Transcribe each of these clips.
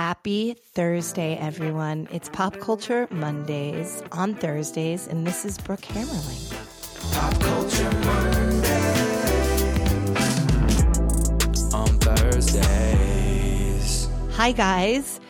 Happy Thursday, everyone. It's Pop Culture Mondays on Thursdays, and this is Brooke Hammerling. Pop Culture Monday on Thursdays. Hi, guys.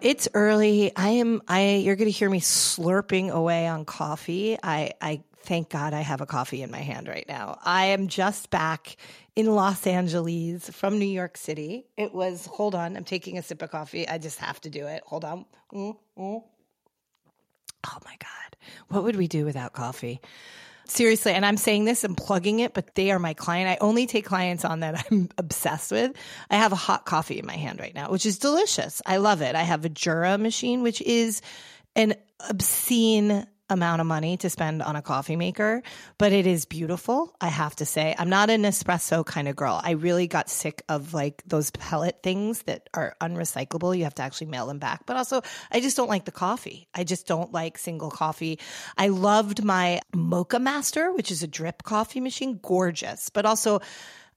It's early. I am, I, you're going to hear me slurping away on coffee. I, I, thank God I have a coffee in my hand right now. I am just back in Los Angeles from New York City. It was, hold on, I'm taking a sip of coffee. I just have to do it. Hold on. Mm, mm. Oh my God. What would we do without coffee? Seriously, and I'm saying this and plugging it, but they are my client. I only take clients on that I'm obsessed with. I have a hot coffee in my hand right now, which is delicious. I love it. I have a Jura machine, which is an obscene amount of money to spend on a coffee maker, but it is beautiful. I have to say, I'm not an espresso kind of girl. I really got sick of like those pellet things that are unrecyclable. You have to actually mail them back. But also, I just don't like the coffee. I just don't like single coffee. I loved my Moccamaster, which is a drip coffee machine, gorgeous, but also,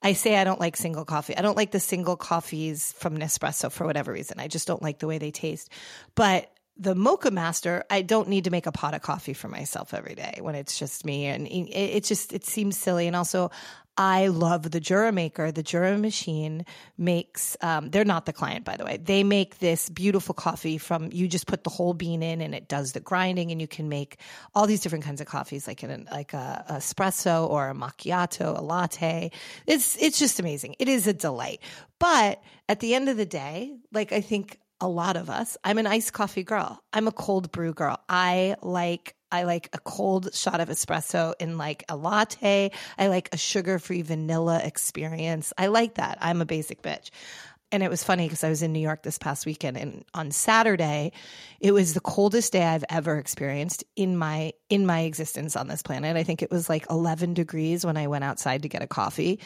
I say I don't like single coffee. I don't like the single coffees from Nespresso for whatever reason. I just don't like the way they taste. But the Moccamaster i don't need to make a pot of coffee for myself every day when it's just me and it, it just it seems silly and also I love the Jura maker. The Jura machine makes, um, they're not the client, by the way. They make this beautiful coffee from, you just put the whole bean in and it does the grinding and you can make all these different kinds of coffees, like in like a, a espresso or a macchiato, a latte. It's, it's just amazing. It is a delight. But at the end of the day, like I think a lot of us. I'm an iced coffee girl. I'm a cold brew girl. I like I like a cold shot of espresso in like a latte. I like a sugar-free vanilla experience. I like that. I'm a basic bitch. And it was funny because I was in New York this past weekend and on Saturday it was the coldest day I've ever experienced in my in my existence on this planet. I think it was like 11 degrees when I went outside to get a coffee.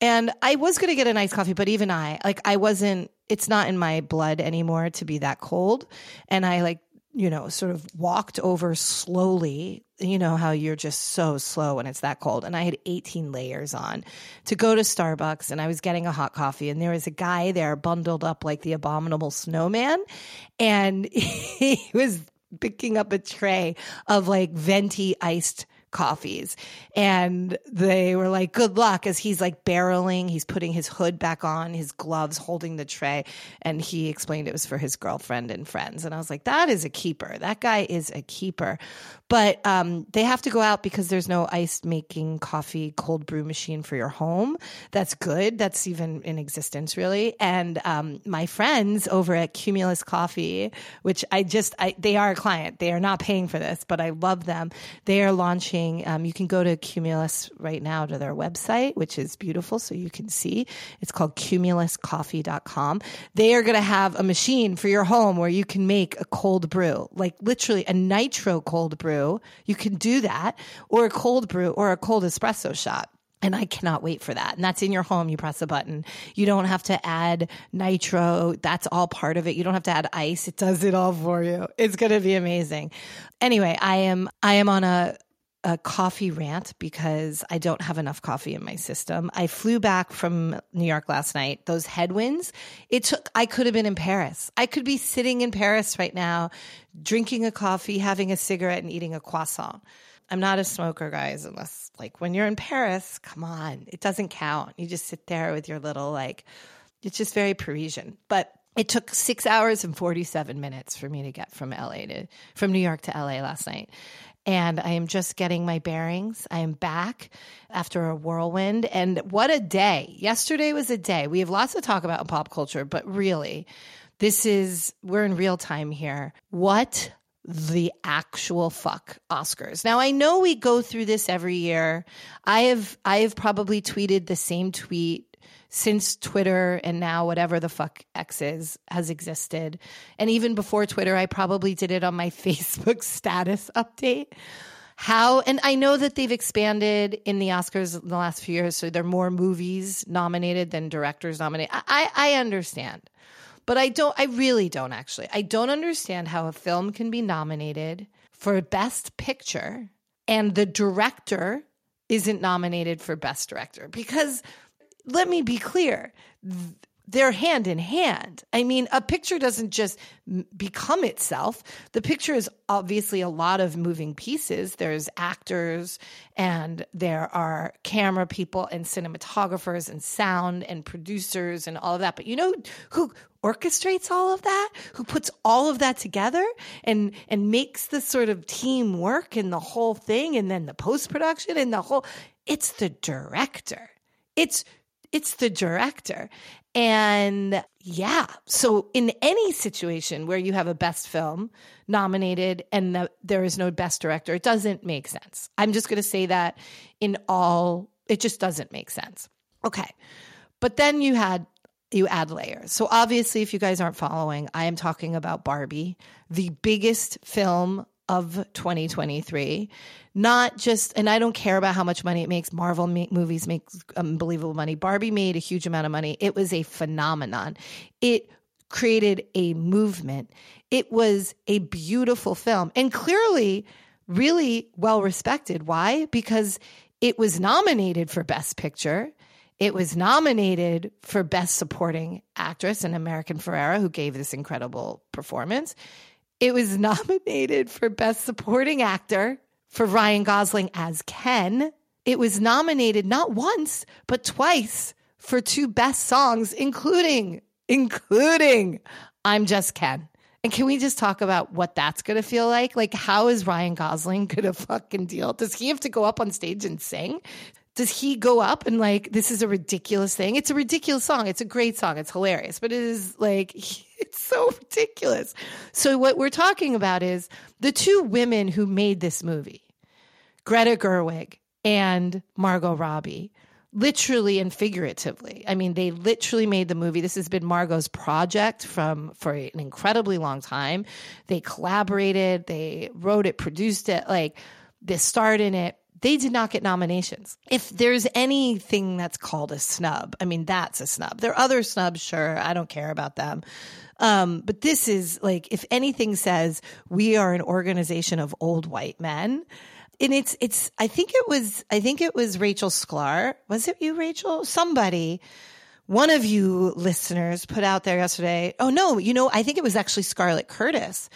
And I was going to get a nice coffee, but even I, like, I wasn't, it's not in my blood anymore to be that cold. And I, like, you know, sort of walked over slowly. You know how you're just so slow when it's that cold. And I had 18 layers on to go to Starbucks and I was getting a hot coffee and there was a guy there bundled up like the abominable snowman. And he was picking up a tray of like venti iced coffees. And they were like, good luck as he's like barreling. He's putting his hood back on, his gloves, holding the tray. And he explained it was for his girlfriend and friends. And I was like, that is a keeper. That guy is a keeper. But um, they have to go out because there's no ice making coffee cold brew machine for your home. That's good. That's even in existence, really. And um, my friends over at Cumulus Coffee, which I just, I, they are a client. They are not paying for this, but I love them. They are launching, um, you can go to Cumulus right now to their website, which is beautiful. So you can see it's called cumuluscoffee.com. They are going to have a machine for your home where you can make a cold brew, like literally a nitro cold brew brew. You can do that, or a cold brew, or a cold espresso shot. And I cannot wait for that. And that's in your home. You press a button. You don't have to add nitro. That's all part of it. You don't have to add ice. It does it all for you. It's going to be amazing. Anyway, I am, I am on a, a coffee rant because I don't have enough coffee in my system. I flew back from New York last night. Those headwinds, it took, I could have been in Paris. I could be sitting in Paris right now, drinking a coffee, having a cigarette, and eating a croissant. I'm not a smoker, guys, unless like when you're in Paris, come on, it doesn't count. You just sit there with your little, like, it's just very Parisian. But it took six hours and 47 minutes for me to get from LA to, from New York to LA last night and I am just getting my bearings. I am back after a whirlwind. And what a day. Yesterday was a day. We have lots to talk about in pop culture, but really, this is, we're in real time here. What the actual fuck Oscars. Now I know we go through this every year. I have I have probably tweeted the same tweet since Twitter and now whatever the fuck X is has existed. And even before Twitter, I probably did it on my Facebook status update. How, and I know that they've expanded in the Oscars in the last few years, so there are more movies nominated than directors nominated. I, I understand. But I don't, I really don't actually. I don't understand how a film can be nominated for Best Picture and the director isn't nominated for Best Director because let me be clear they're hand in hand. I mean, a picture doesn't just become itself. The picture is obviously a lot of moving pieces. There's actors and there are camera people and cinematographers and sound and producers and all of that. But you know who orchestrates all of that? Who puts all of that together and and makes the sort of team work and the whole thing and then the post-production and the whole it's the director. It's it's the director. And yeah, so in any situation where you have a best film nominated and the, there is no best director, it doesn't make sense. I'm just going to say that in all, it just doesn't make sense. Okay. But then you had, you add layers. So obviously, if you guys aren't following, I am talking about Barbie, the biggest film of 2023 not just and i don't care about how much money it makes. Marvel ma- movies make unbelievable money. Barbie made a huge amount of money. It was a phenomenon. It created a movement. It was a beautiful film and clearly really well respected. Why? Because it was nominated for best picture. It was nominated for best supporting actress and America Ferrera who gave this incredible performance it was nominated for Best Supporting Actor for Ryan Gosling as Ken. It was nominated not once, but twice for two best songs, including, including I'm Just Ken. And can we just talk about what that's going to feel like? Like, how is Ryan Gosling going to fucking deal? Does he have to go up on stage and sing? Does he go up and like, this is a ridiculous thing? It's a ridiculous song. It's a great song. It's hilarious, but it is like, it's so ridiculous. So, what we're talking about is the two women who made this movie, Greta Gerwig and Margot Robbie, literally and figuratively. I mean, they literally made the movie. This has been Margot's project from for an incredibly long time. They collaborated, they wrote it, produced it, like they starred in it. They did not get nominations. If there's anything that's called a snub, I mean, that's a snub. There are other snubs, sure. I don't care about them. Um, but this is like, if anything says we are an organization of old white men, and it's it's I think it was I think it was Rachel Sklar. Was it you, Rachel? Somebody, one of you listeners put out there yesterday. Oh no, you know, I think it was actually Scarlett Curtis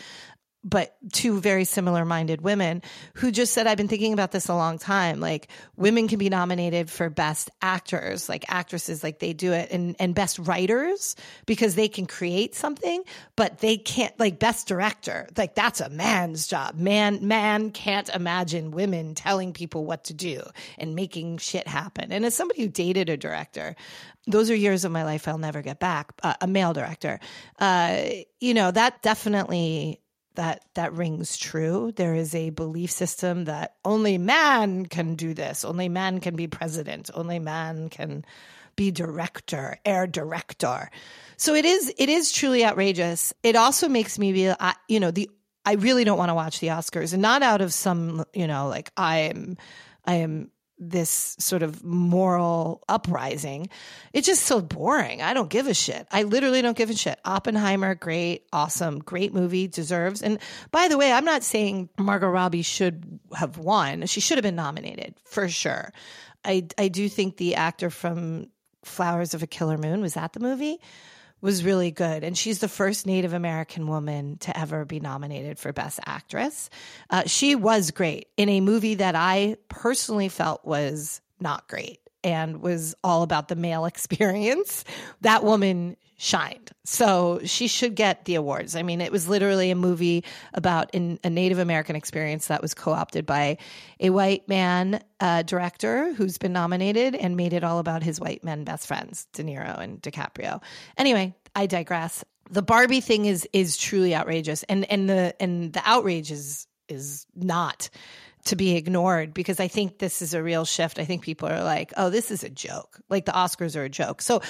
but two very similar minded women who just said, I've been thinking about this a long time. Like women can be nominated for best actors, like actresses, like they do it and, and best writers because they can create something, but they can't like best director. Like that's a man's job. Man, man can't imagine women telling people what to do and making shit happen. And as somebody who dated a director, those are years of my life I'll never get back. Uh, a male director, uh, you know, that definitely that that rings true. There is a belief system that only man can do this, only man can be president, only man can be director, air director. So it is it is truly outrageous. It also makes me be you know the I really don't want to watch the Oscars and not out of some you know like I am I am this sort of moral uprising. It's just so boring. I don't give a shit. I literally don't give a shit. Oppenheimer, great, awesome, great movie, deserves. And by the way, I'm not saying Margot Robbie should have won. She should have been nominated for sure. I I do think the actor from Flowers of a Killer Moon was that the movie was really good. And she's the first Native American woman to ever be nominated for Best Actress. Uh, she was great in a movie that I personally felt was not great and was all about the male experience. That woman shined. So she should get the awards. I mean, it was literally a movie about a Native American experience that was co opted by a white man uh, director who's been nominated and made it all about his white men best friends, De Niro and DiCaprio. Anyway, I digress. The Barbie thing is is truly outrageous, and and the and the outrage is is not to be ignored because I think this is a real shift. I think people are like, oh, this is a joke. Like the Oscars are a joke. So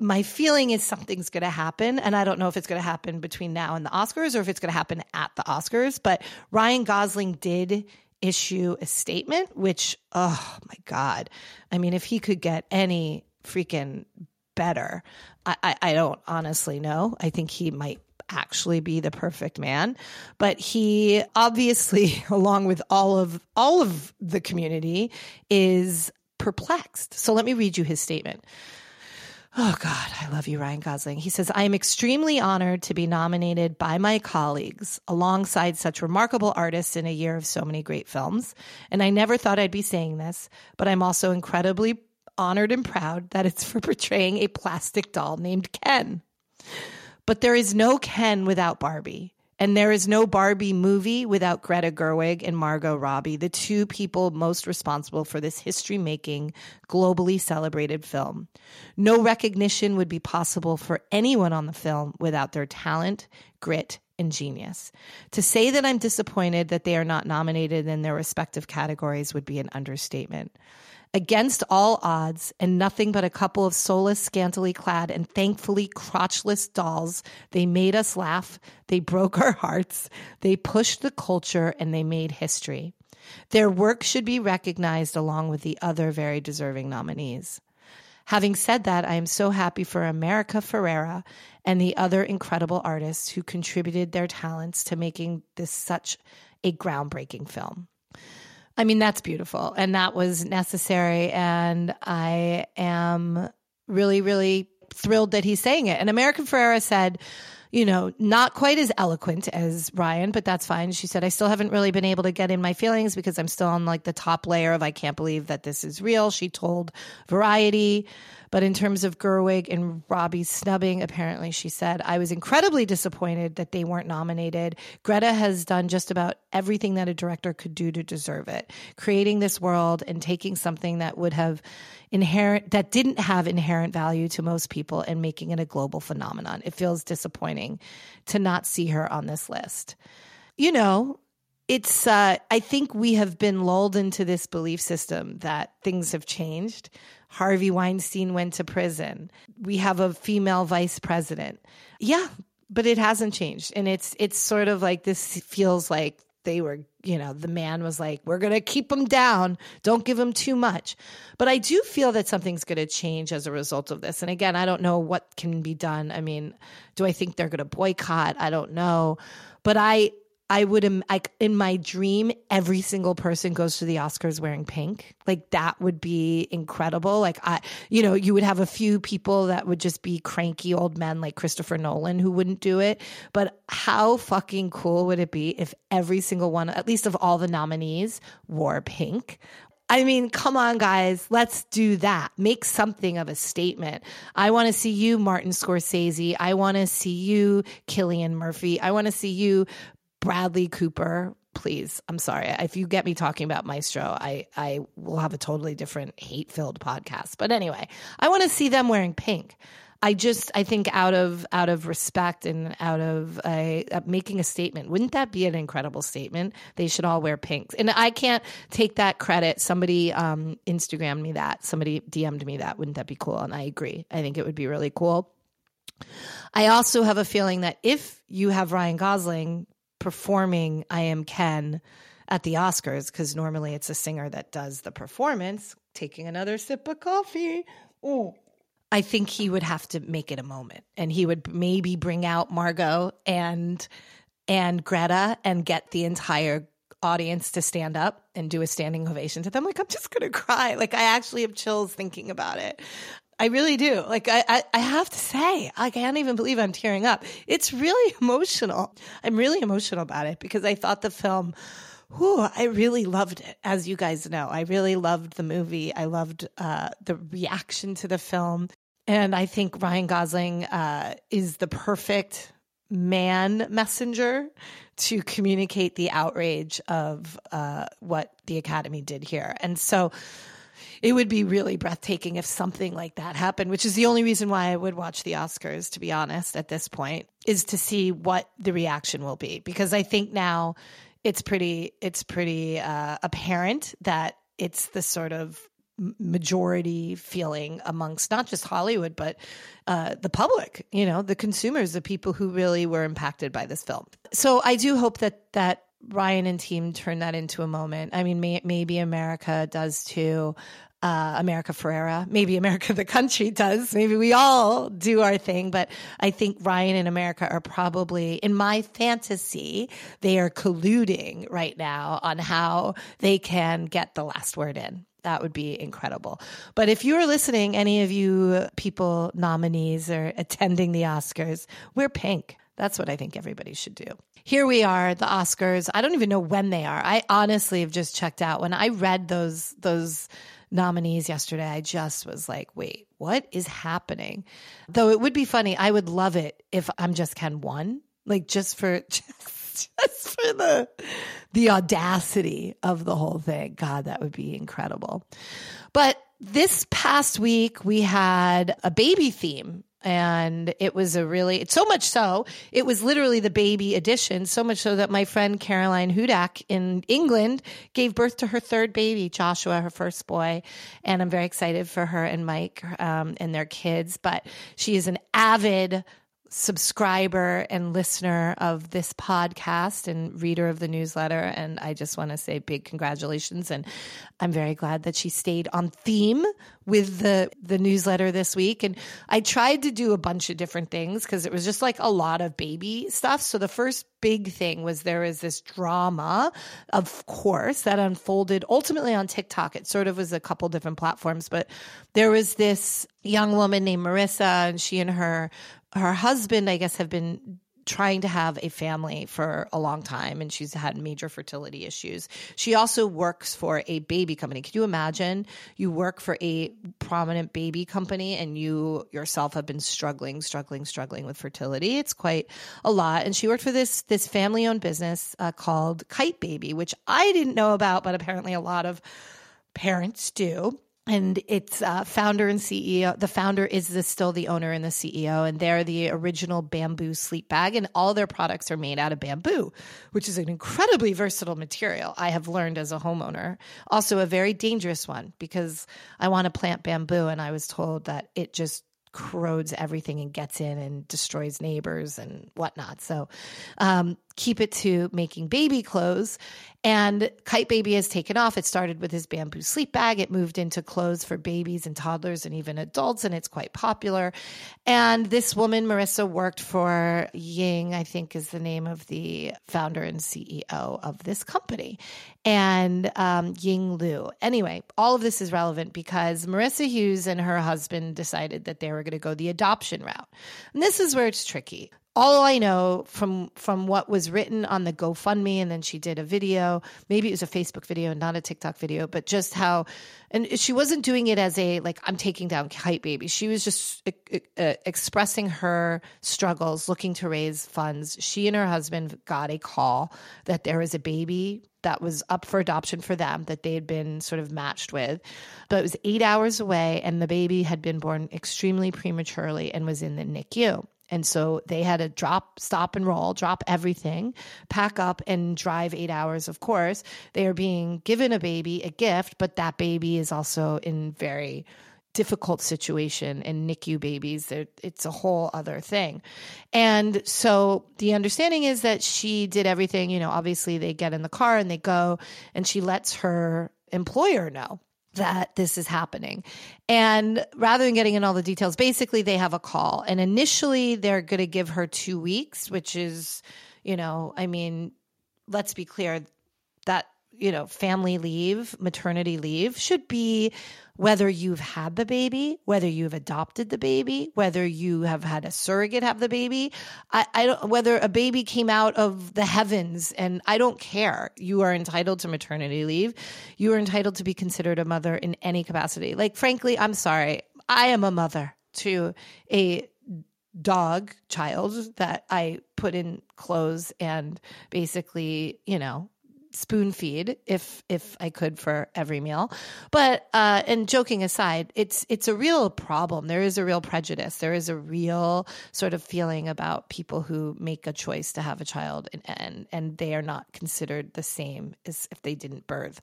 my feeling is something's going to happen. And I don't know if it's going to happen between now and the Oscars or if it's going to happen at the Oscars. But Ryan Gosling did issue a statement, which, oh my God. I mean, if he could get any freaking better, I, I, I don't honestly know. I think he might actually be the perfect man but he obviously along with all of all of the community is perplexed so let me read you his statement Oh God, I love you, Ryan Gosling. He says, I am extremely honored to be nominated by my colleagues alongside such remarkable artists in a year of so many great films. And I never thought I'd be saying this, but I'm also incredibly honored and proud that it's for portraying a plastic doll named Ken. But there is no Ken without Barbie. And there is no Barbie movie without Greta Gerwig and Margot Robbie, the two people most responsible for this history making, globally celebrated film. No recognition would be possible for anyone on the film without their talent, grit, and genius. To say that I'm disappointed that they are not nominated in their respective categories would be an understatement. Against all odds, and nothing but a couple of soulless, scantily clad, and thankfully crotchless dolls, they made us laugh, they broke our hearts, they pushed the culture, and they made history. Their work should be recognized along with the other very deserving nominees. Having said that, I am so happy for America Ferrera and the other incredible artists who contributed their talents to making this such a groundbreaking film. I mean, that's beautiful. And that was necessary. And I am really, really thrilled that he's saying it. And America Ferrera said, you know, not quite as eloquent as Ryan, but that's fine. She said, I still haven't really been able to get in my feelings because I'm still on like the top layer of I can't believe that this is real. She told Variety. But in terms of Gerwig and Robbie's snubbing, apparently she said, I was incredibly disappointed that they weren't nominated. Greta has done just about everything that a director could do to deserve it, creating this world and taking something that would have inherent, that didn't have inherent value to most people and making it a global phenomenon. It feels disappointing to not see her on this list. You know, it's uh, i think we have been lulled into this belief system that things have changed harvey weinstein went to prison. We have a female vice president. Yeah but it hasn't changed. And it's it's sort of like this feels like they were you know the man was like we're going to keep him down. Don't give him too much. But i do feel that something's going to change as a result of this. And again i don't know what can be done. I mean do i think they're going to boycott? I don't know. But i I would like in my dream, every single person goes to the Oscars wearing pink. Like that would be incredible. Like I, you know, you would have a few people that would just be cranky old men like Christopher Nolan who wouldn't do it. But how fucking cool would it be if every single one, at least of all the nominees, wore pink? I mean, come on, guys, let's do that. Make something of a statement. I want to see you, Martin Scorsese. I want to see you, Cillian Murphy. I want to see you, Bradley Cooper, please. I'm sorry. If you get me talking about Maestro, I, I will have a totally different hate filled podcast. But anyway, I want to see them wearing pink. I just I think out of out of respect and out of a, uh, making a statement, wouldn't that be an incredible statement? They should all wear pink, and I can't take that credit. Somebody um, Instagrammed me that, somebody DM'd me that. Wouldn't that be cool? And I agree. I think it would be really cool. I also have a feeling that if you have Ryan Gosling performing I Am Ken at the Oscars, because normally it's a singer that does the performance, taking another sip of coffee. Ooh. I think he would have to make it a moment and he would maybe bring out Margot and and Greta and get the entire audience to stand up and do a standing ovation to them. Like, I'm just going to cry. Like, I actually have chills thinking about it. I really do. Like I, I, I, have to say, I can't even believe I'm tearing up. It's really emotional. I'm really emotional about it because I thought the film, whew, I really loved it. As you guys know, I really loved the movie. I loved uh, the reaction to the film, and I think Ryan Gosling uh, is the perfect man messenger to communicate the outrage of uh, what the Academy did here. And so it would be really breathtaking if something like that happened, which is the only reason why I would watch the Oscars, to be honest, at this point, is to see what the reaction will be. Because I think now it's pretty it's pretty uh, apparent that it's the sort of majority feeling amongst not just Hollywood, but uh, the public, you know, the consumers, the people who really were impacted by this film. So I do hope that that Ryan and team turn that into a moment. I mean, may, maybe America does too uh, America Ferrera. Maybe America the country does. Maybe we all do our thing. But I think Ryan and America are probably, in my fantasy, they are colluding right now on how they can get the last word in. That would be incredible. But if you're listening, any of you people nominees or attending the Oscars, wear pink. That's what I think everybody should do. Here we are, the Oscars. I don't even know when they are. I honestly have just checked out. When I read those those nominees yesterday, I just was like, wait, what is happening? Though it would be funny. I would love it if I'm just Ken one, Like just for just, just for the the audacity of the whole thing. God, that would be incredible. But this past week we had a baby theme and it was a really so much so it was literally the baby edition so much so that my friend caroline hudak in england gave birth to her third baby joshua her first boy. And i'm very excited for her and mike um, and their kids but she is an avid subscriber and listener of this podcast and reader of the newsletter. And I just want to say big congratulations. And I'm very glad that she stayed on theme with the, the newsletter this week. And I tried to do a bunch of different things because it was just like a lot of baby stuff. So the first big thing was there was this drama, of course, that unfolded ultimately on TikTok. It sort of was a couple different platforms, but there was this young woman named Marissa, and she and her her husband, I guess, have been trying to have a family for a long time and she's had major fertility issues. She also works for a baby company. Can you imagine you work for a prominent baby company and you yourself have been struggling, struggling, struggling with fertility? It's quite a lot. And she worked for this this family owned business uh, called Kyte Baby, which I didn't know about, but apparently a lot of parents do and it's uh, founder and CEO. The founder is the, still the owner and the CEO, and they're the original bamboo sleep bag, and all their products are made out of bamboo, which is an incredibly versatile material. I have learned as a homeowner, also a very dangerous one because I want to plant bamboo, and I was told that it just corrodes everything and gets in and destroys neighbors and whatnot. So um, keep it to making baby clothes. And Kyte Baby has taken off. It started with his bamboo sleep bag. It moved into clothes for babies and toddlers and even adults, and it's quite popular. And this woman, Marissa, worked for Ying, I think is the name of the founder and CEO of this company, and um, Ying Liu. Anyway, all of this is relevant because Marissa Hughes and her husband decided that they were going to go the adoption route. And this is where it's tricky all I know from from what was written on the GoFundMe, and then she did a video. Maybe it was a Facebook video, and not a TikTok video, but just how, and she wasn't doing it as a like I'm taking down Kyte Baby. She was just expressing her struggles, looking to raise funds. She and her husband got a call that there was a baby that was up for adoption for them that they had been sort of matched with, but it was eight hours away, and the baby had been born extremely prematurely and was in the NICU. And so they had to drop, stop and roll, drop everything, pack up and drive eight hours. Of course, they are being given a baby, a gift, but that baby is also in very difficult situation and NICU babies. It's a whole other thing. And so the understanding is that she did everything, you know, obviously they get in the car and they go and she lets her employer know that this is happening. And rather than getting in all the details, basically they have a call. And initially they're going to give her two weeks, which is, you know, I mean, let's be clear that, you know, family leave, maternity leave should be whether you've had the baby, whether you've adopted the baby, whether you have had a surrogate have the baby, I, I don't, whether a baby came out of the heavens and I don't care. You are entitled to maternity leave. You are entitled to be considered a mother in any capacity. Like, frankly, I'm sorry. I am a mother to a dog child that I put in clothes and basically, you know, spoon feed if if I could for every meal. But uh, and joking aside, it's it's a real problem. There is a real prejudice. There is a real sort of feeling about people who make a choice to have a child and and, and they are not considered the same as if they didn't birth.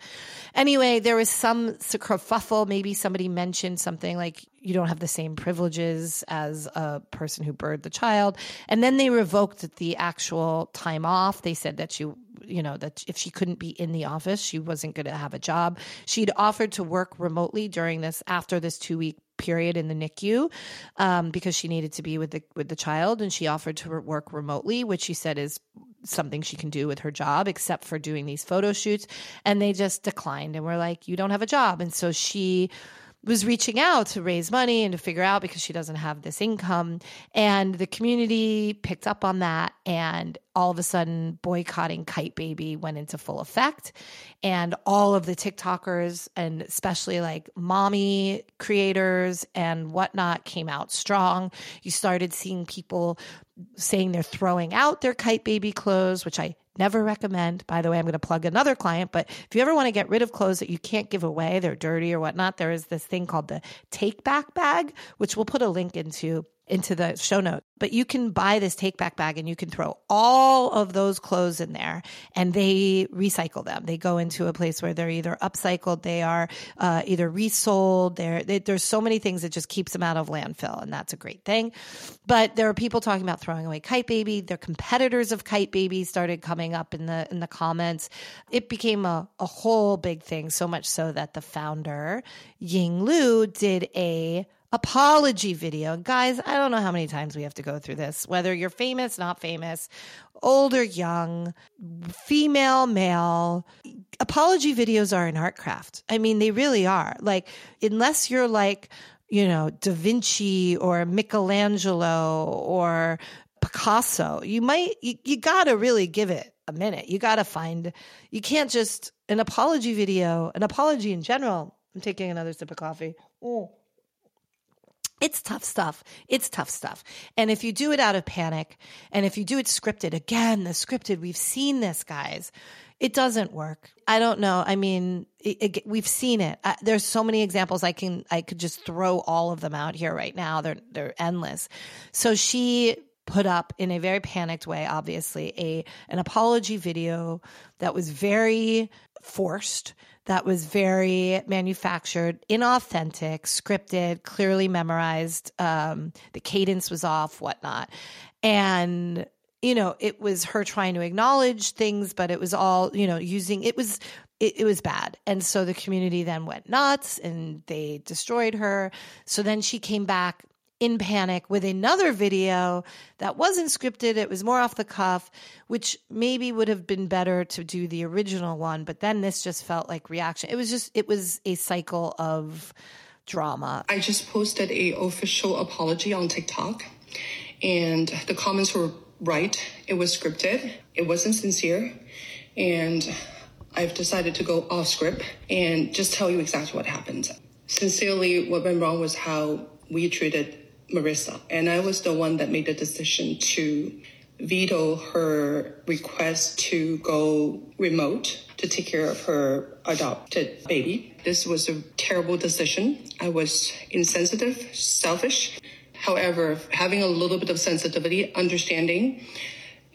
Anyway, there was some kerfuffle. Maybe somebody mentioned something like you don't have the same privileges as a person who birthed the child. And then they revoked the actual time off. They said that you you know that if she couldn't be in the office she wasn't going to have a job she'd offered to work remotely during this after this two week period in the NICU um, because she needed to be with the with the child and she offered to work remotely which she said is something she can do with her job except for doing these photo shoots. And they just declined and were like, you don't have a job. And so she was reaching out to raise money and to figure out because she doesn't have this income. And the community picked up on that. And all of a sudden, boycotting Kyte Baby went into full effect. And all of the TikTokers and especially like mommy creators and whatnot came out strong. You started seeing people saying they're throwing out their Kyte Baby clothes, which I Never recommend. By the way, I'm going to plug another client, but if you ever want to get rid of clothes that you can't give away, they're dirty or whatnot, there is this thing called the take back bag, which we'll put a link into into the show note. But you can buy this take back bag and you can throw all of those clothes in there and they recycle them. They go into a place where they're either upcycled, they are uh, either resold. They're, they, there's so many things that just keeps them out of landfill. And that's a great thing. But there are people talking about throwing away Kyte Baby. Their competitors of Kyte Baby started coming up in the, in the comments. It became a, a whole big thing, so much so that the founder, Ying Liu, did a apology video. Guys, I don't know how many times we have to go through this, whether you're famous, not famous, old or young, female, male. Apology videos are an art craft. I mean, they really are. Like, unless you're like, you know, Da Vinci or Michelangelo or Picasso, you might, you, you gotta really give it a minute. You gotta find, you can't just, an apology video, an apology in general. I'm taking another sip of coffee. Oh. It's tough stuff. It's tough stuff. And if you do it out of panic and if you do it scripted, again, the scripted, we've seen this, guys. It doesn't work. I don't know. I mean, it, it, we've seen it. I, there's so many examples. I can, I could just throw all of them out here right now. They're, they're endless. So she put up in a very panicked way, obviously, a, an apology video that was very forced that was very manufactured, inauthentic, scripted, clearly memorized. Um, the cadence was off, whatnot. And, you know, it was her trying to acknowledge things, but it was all, you know, using it was it, it, was bad. And so the community then went nuts and they destroyed her. So then she came back in panic with another video that wasn't scripted. It was more off the cuff, which maybe would have been better to do the original one. But then this just felt like reaction. It was just, it was a cycle of drama. I just posted a official apology on TikTok and the comments were right. It was scripted. It wasn't sincere. And I've decided to go off script and just tell you exactly what happened. Sincerely, what went wrong was how we treated Marissa. And I was the one that made the decision to veto her request to go remote to take care of her adopted baby. This was a terrible decision. I was insensitive, selfish. However, having a little bit of sensitivity, understanding,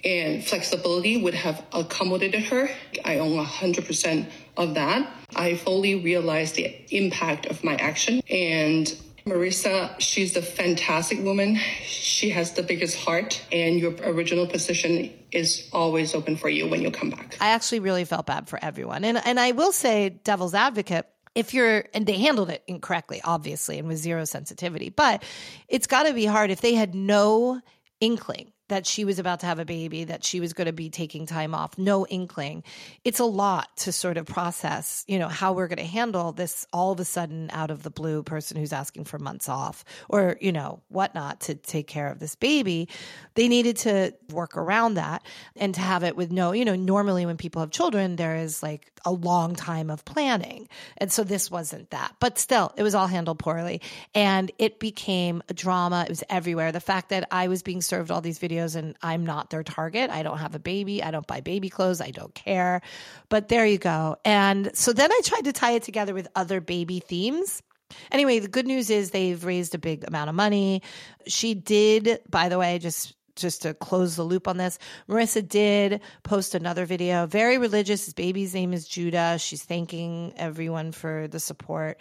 and flexibility would have accommodated her. I own 100% of that. I fully realized the impact of my action and Marissa, she's a fantastic woman. She has the biggest heart, and your original position is always open for you when you come back. I actually really felt bad for everyone. And and I will say devil's advocate, if you're and they handled it incorrectly, obviously, and with zero sensitivity, but it's gotta be hard if they had no inkling that she was about to have a baby, that she was going to be taking time off, no inkling. It's a lot to sort of process, you know, how we're going to handle this all of a sudden out of the blue person who's asking for months off or, you know, whatnot to take care of this baby. They needed to work around that and to have it with no, you know, normally when people have children, there is like a long time of planning. And so this wasn't that. But still, it was all handled poorly. And it became a drama. It was everywhere. The fact that I was being served all these videos and I'm not their target. I don't have a baby. I don't buy baby clothes. I don't care. But there you go. And so then I tried to tie it together with other baby themes. Anyway, the good news is they've raised a big amount of money. She did, by the way, just just to close the loop on this, Marissa did post another video, very religious. His baby's name is Judah. She's thanking everyone for the support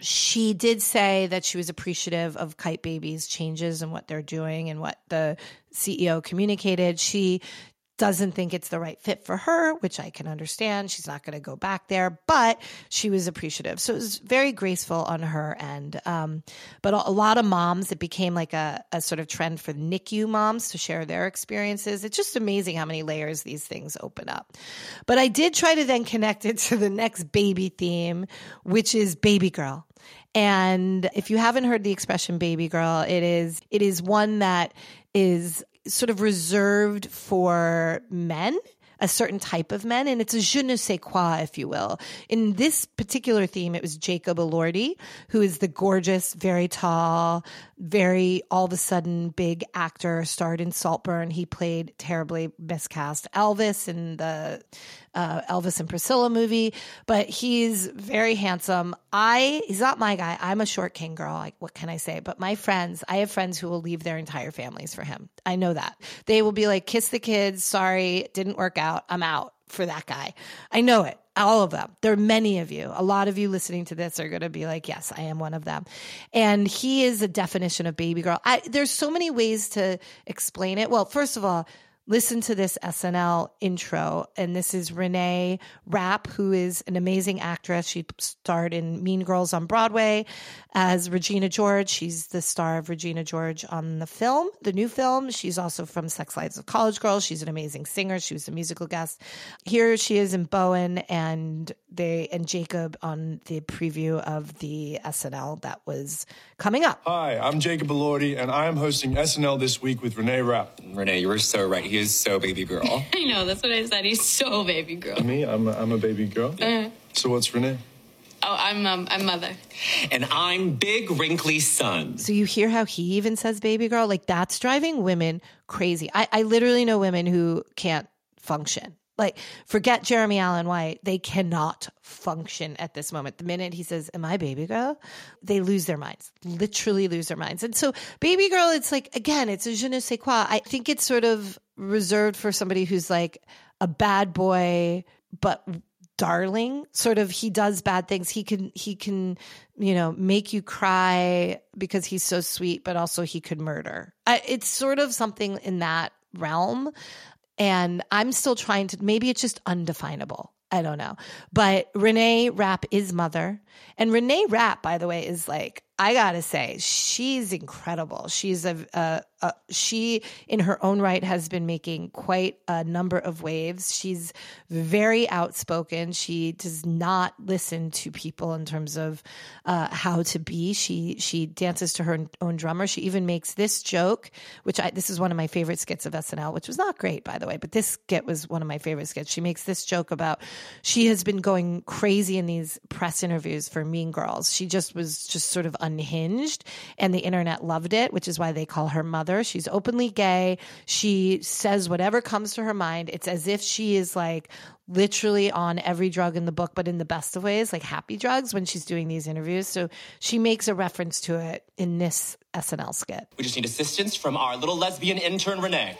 she did say that she was appreciative of Kyte Baby's changes and what they're doing and what the CEO communicated. She doesn't think it's the right fit for her, which I can understand. She's not going to go back there, but she was appreciative. So it was very graceful on her end. Um, but a lot of moms, it became like a, a sort of trend for NICU moms to share their experiences. It's just amazing how many layers these things open up. But I did try to then connect it to the next baby theme, which is baby girl. And if you haven't heard the expression baby girl, it is it is one that is sort of reserved for men a certain type of men, and it's a je ne sais quoi, if you will. In this particular theme, it was Jacob Elordi, who is the gorgeous, very tall, very all of a sudden big actor, starred in Saltburn. He played terribly miscast Elvis in the uh, Elvis and Priscilla movie, but he's very handsome. I he's not my guy. I'm a short king girl. Like what can I say? But my friends, I have friends who will leave their entire families for him. I know that they will be like, kiss the kids. Sorry, didn't work out. I'm out for that guy. I know it. All of them. There are many of you. A lot of you listening to this are going to be like, yes, I am one of them. And he is a definition of baby girl. I, there's so many ways to explain it. Well, first of all, listen to this SNL intro. And this is Renee Rapp, who is an amazing actress. She starred in Mean Girls on Broadway as Regina George. She's the star of Regina George on the film, the new film. She's also from Sex Lives of College Girls. She's an amazing singer. She was a musical guest. Here she is in Bowen and they and Jacob on the preview of the SNL that was coming up. Hi, I'm Jacob Elordi, and I am hosting SNL this week with Renee Rapp. Renee, you were so right. He is so baby girl. I know, that's what I said. He's so baby girl. Me, I'm a, I'm a baby girl. Uh-huh. So what's Renee? Oh, I'm um, I'm mother. and I'm big wrinkly son. So you hear how he even says baby girl? Like that's driving women crazy. I, I literally know women who can't function. Like, forget Jeremy Allen White. They cannot function at this moment. The minute he says, Am I baby girl? They lose their minds, literally lose their minds. And so, baby girl, it's like, again, it's a je ne sais quoi. I think it's sort of reserved for somebody who's like a bad boy, but darling sort of he does bad things. He can he can you know make you cry because he's so sweet but also he could murder. It's sort of something in that realm. And i'm still trying to maybe it's just undefinable. I don't know. But renee rapp is mother. And renee rapp by the way is like i gotta say she's incredible. She's a, a, a she in her own right has been making quite a number of waves. She's very outspoken. She does not listen to people in terms of uh, how to be. She she dances to her own drummer. She even makes this joke which i this is one of my favorite skits of snl which was not great by the way but this skit was one of my favorite skits. She makes this joke about she has been going crazy in these press interviews for mean girls. She just was just sort of unhinged and the internet loved it which is why they call her mother she's openly gay she says whatever comes to her mind it's as if she is like literally on every drug in the book but in the best of ways like happy drugs when she's doing these interviews so she makes a reference to it in this snl skit We just need assistance from our little lesbian intern, Renee.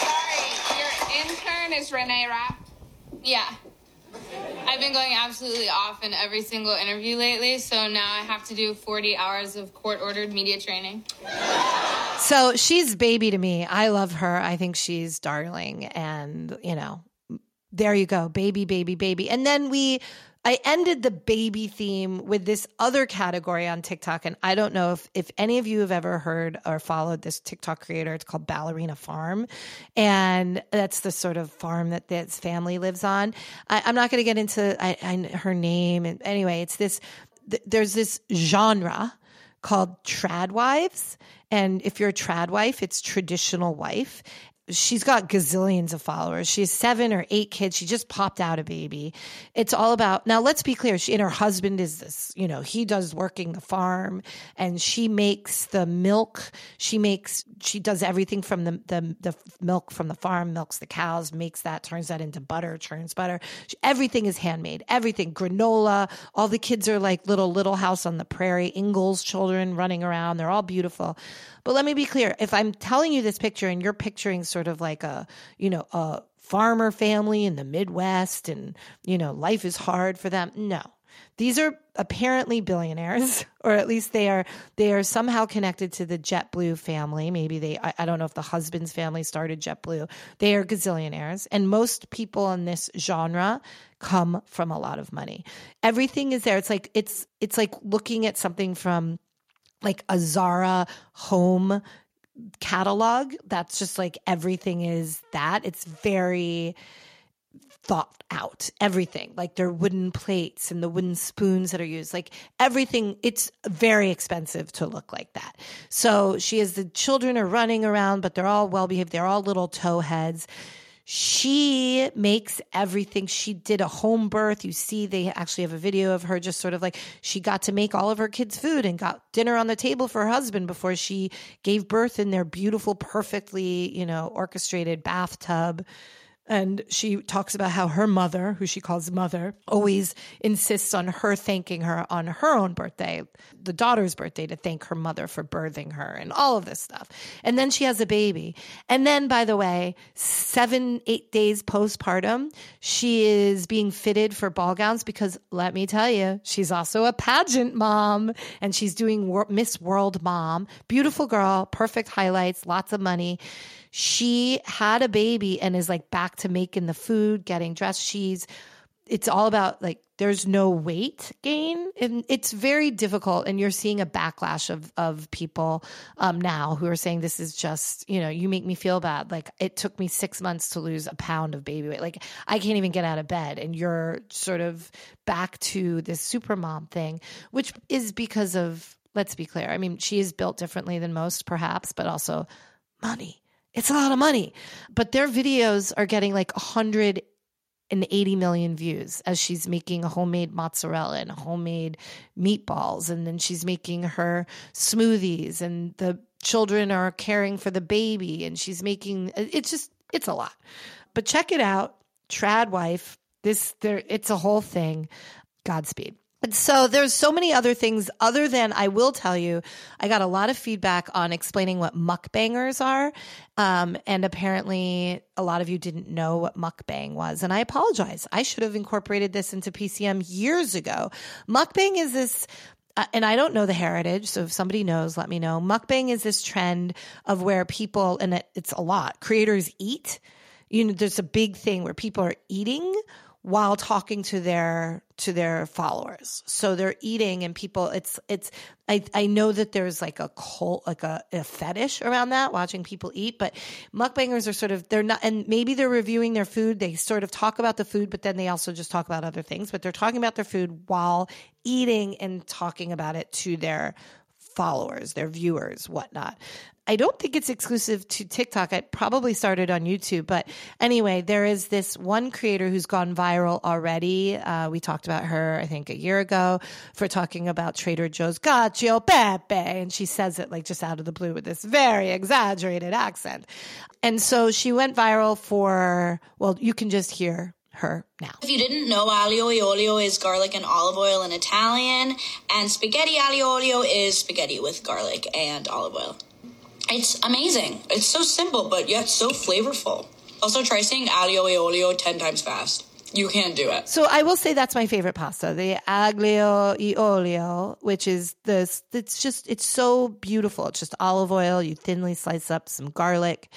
Sorry, your intern is Renee Rapp. Yeah. I've been going absolutely off in every single interview lately, so now I have to do 40 hours of court ordered media training. So she's baby to me. I love her. I think she's darling. And, you know, there you go. Baby, baby, baby. And then we, I ended the baby theme with this other category on TikTok. And I don't know if, if any of you have ever heard or followed this TikTok creator. It's called Ballerina Farm. And that's the sort of farm that this family lives on. I, I'm not going to get into I, I, her name. And anyway, it's this, th- there's this genre called trad wives. And if you're a trad wife, it's traditional wife. She's got gazillions of followers. She has seven or eight kids. She just popped out a baby. It's all about now. Let's be clear. She and her husband is this. You know, he does working the farm, and she makes the milk. She makes. She does everything from the the, the milk from the farm, milks the cows, makes that, turns that into butter, churns butter. She, everything is handmade. Everything granola. All the kids are like little Little House on the Prairie, Ingalls children running around. They're all beautiful. But let me be clear. If I'm telling you this picture and you're picturing sort of like a, you know, a farmer family in the Midwest and, you know, life is hard for them. No. These are apparently billionaires, or at least they are they are somehow connected to the JetBlue family. Maybe they I, I don't know if the husband's family started JetBlue. They are gazillionaires, and most people in this genre come from a lot of money. Everything is there. It's like it's it's like looking at something from like a Zara home catalog. That's just like everything is that. It's very thought out everything like their wooden plates and the wooden spoons that are used like everything it's very expensive to look like that so she has the children are running around but they're all well behaved they're all little toe heads she makes everything. She did a home birth. You see they actually have a video of her just sort of like she got to make all of her kids food and got dinner on the table for her husband before she gave birth in their beautiful perfectly you know orchestrated bathtub and she talks about how her mother, who she calls mother, always insists on her thanking her on her own birthday, the daughter's birthday, to thank her mother for birthing her and all of this stuff. And then she has a baby. And then, by the way, seven, eight days postpartum, she is being fitted for ball gowns because let me tell you, she's also a pageant mom and she's doing Miss World Mom. Beautiful girl, perfect highlights, lots of money she had a baby and is like back to making the food, getting dressed. She's it's all about like there's no weight gain. And it's very difficult and you're seeing a backlash of of people um now who are saying this is just you know you make me feel bad. Like it took me 6 months to lose a pound of baby weight. Like I can't even get out of bed. And you're sort of back to this super mom thing which is because of let's be clear I mean she is built differently than most perhaps but also money it's a lot of money. But their videos are getting like 180 million views as she's making a homemade mozzarella and homemade meatballs. And then she's making her smoothies, and the children are caring for the baby. And she's making it's just, it's a lot. But check it out. Trad wife. This there it's a whole thing. Godspeed. And so there's so many other things other than I will tell you, I got a lot of feedback on explaining what mukbangers are. Um, and apparently a lot of you didn't know what mukbang was. And I apologize. I should have incorporated this into PCM years ago. Mukbang is this uh, and I don't know the heritage, so if somebody knows, let me know. Mukbang is this trend of where people, and it, it's a lot, creators eat. You know, there's a big thing where people are eating while talking to their to their followers. So they're eating and people it's it's I I know that there's like a cult like a, a fetish around that watching people eat, but mukbangers are sort of they're not and maybe they're reviewing their food. They sort of talk about the food, but then they also just talk about other things, but they're talking about their food while eating and talking about it to their followers, their viewers, whatnot. I don't think it's exclusive to TikTok. It probably started on YouTube. But anyway, there is this one creator who's gone viral already. Uh, we talked about her, I think, a year ago for talking about Trader Joe's Cacio Pepe. And she says it like just out of the blue with this very exaggerated accent. And so she went viral for, well, you can just hear her now. If you didn't know, aglio e olio is garlic and olive oil in Italian, and spaghetti aglio olio is spaghetti with garlic and olive oil. It's amazing. It's so simple, but yet so flavorful. Also, try saying aglio e olio 10 times fast. You can do it. So I will say that's my favorite pasta, the aglio e olio, which is this. It's just it's so beautiful. It's just olive oil. You thinly slice up some garlic.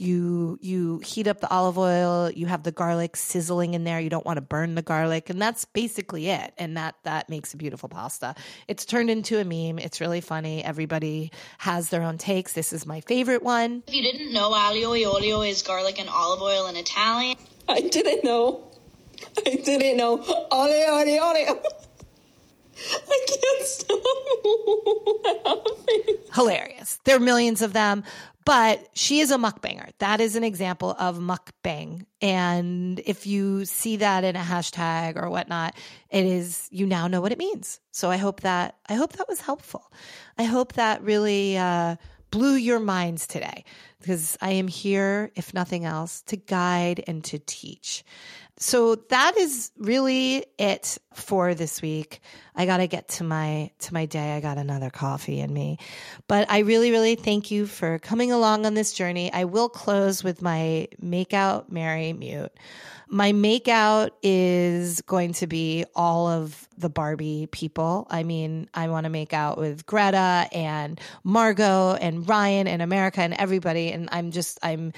You you heat up the olive oil. You have the garlic sizzling in there. You don't want to burn the garlic, and that's basically it. And that that makes a beautiful pasta. It's turned into a meme. It's really funny. Everybody has their own takes. This is my favorite one. If you didn't know, aglio e olio is garlic and olive oil in Italian. I didn't know. I didn't know. Oleo, oleo, oleo. I can't stop laughing. hilarious. There are millions of them, but she is a mukbanger. That is an example of mukbang. And if you see that in a hashtag or whatnot, it is, you now know what it means. So I hope that, I hope that was helpful. I hope that really, uh, blew your minds today because I am here, if nothing else, to guide and to teach. So that is really it for this week. I got to get to my to my day. I got another coffee in me. But I really really thank you for coming along on this journey. I will close with my make out marry mute. My makeout is going to be all of the Barbie people. I mean, I want to make out with Greta and Margot and Ryan and America and everybody. And I'm just, I'm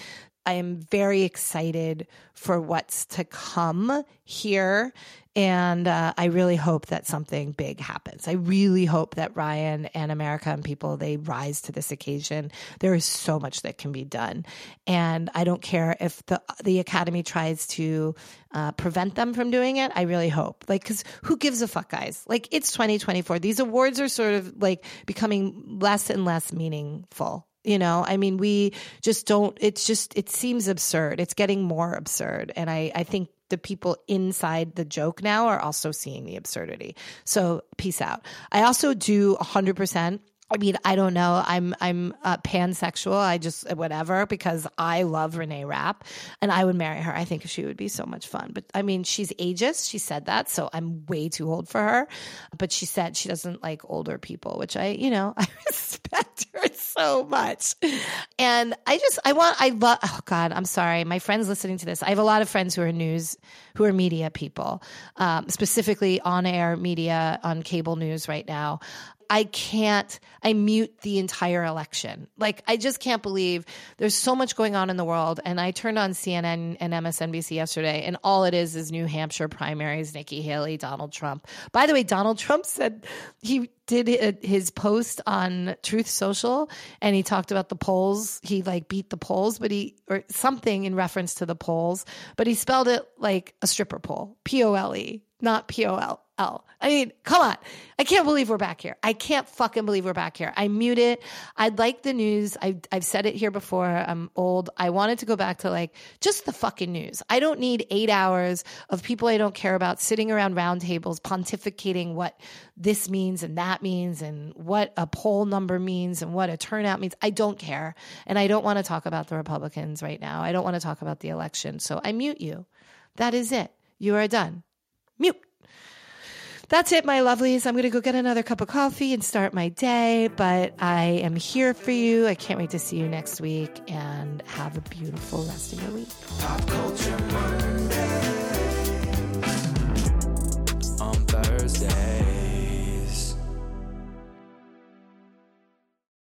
I am very excited for what's to come here. And uh, I really hope that something big happens. I really hope that Ryan and America and people, they rise to this occasion. There is so much that can be done. And I don't care if the, the Academy tries to uh, prevent them from doing it. I really hope. Like, cause who gives a fuck, guys? Like, it's 2024. These awards are sort of like becoming less and less meaningful you know, I mean, we just don't, it's just, it seems absurd. It's getting more absurd. And I, I think the people inside the joke now are also seeing the absurdity. So peace out. I also do 100% I mean, I don't know. I'm I'm uh, pansexual. I just whatever because I love Renee Rapp and I would marry her. I think she would be so much fun. But I mean, she's ageist. She said that, so I'm way too old for her. But she said she doesn't like older people, which I, you know, I respect her so much. And I just I want I love. Oh God, I'm sorry. My friends listening to this. I have a lot of friends who are news, who are media people, um, specifically on air media on cable news right now. I can't, I mute the entire election. Like, I just can't believe there's so much going on in the world. And I turned on CNN and MSNBC yesterday, and all it is is New Hampshire primaries, Nikki Haley, Donald Trump. By the way, Donald Trump said he did his post on Truth Social and he talked about the polls. He like beat the polls, but he, or something in reference to the polls, but he spelled it like a stripper pole, P O L E, not P O L L. I mean, come on. I can't believe we're back here. I can't fucking believe we're back here. I mute it. I'd like the news. I've, I've said it here before. I'm old. I wanted to go back to like just the fucking news. I don't need eight hours of people I don't care about sitting around round tables pontificating what this means and that means and what a poll number means and what a turnout means. I don't care. And I don't want to talk about the Republicans right now. I don't want to talk about the election. So I mute you. That is it. You are done. Mute. That's it, my lovelies. I'm going to go get another cup of coffee and start my day, but I am here for you. I can't wait to see you next week and have a beautiful rest of your week. Pop Culture Monday.